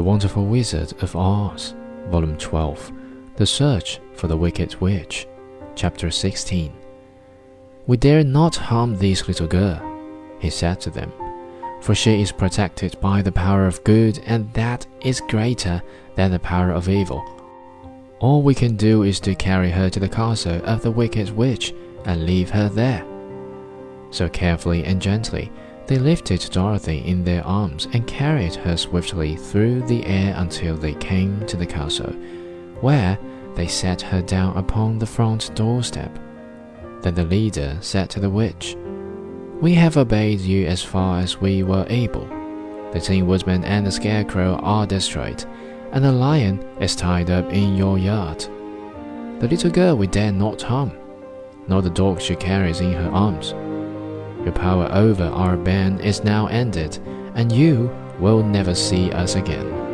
Wonderful Wizard of Oz, Volume 12 The Search for the Wicked Witch, Chapter 16. We dare not harm this little girl, he said to them, for she is protected by the power of good, and that is greater than the power of evil. All we can do is to carry her to the castle of the Wicked Witch and leave her there. So carefully and gently, they lifted Dorothy in their arms and carried her swiftly through the air until they came to the castle, where they set her down upon the front doorstep. Then the leader said to the witch, We have obeyed you as far as we were able. The Tin Woodman and the Scarecrow are destroyed, and the lion is tied up in your yard. The little girl we dare not harm, nor the dog she carries in her arms. Your power over our band is now ended, and you will never see us again.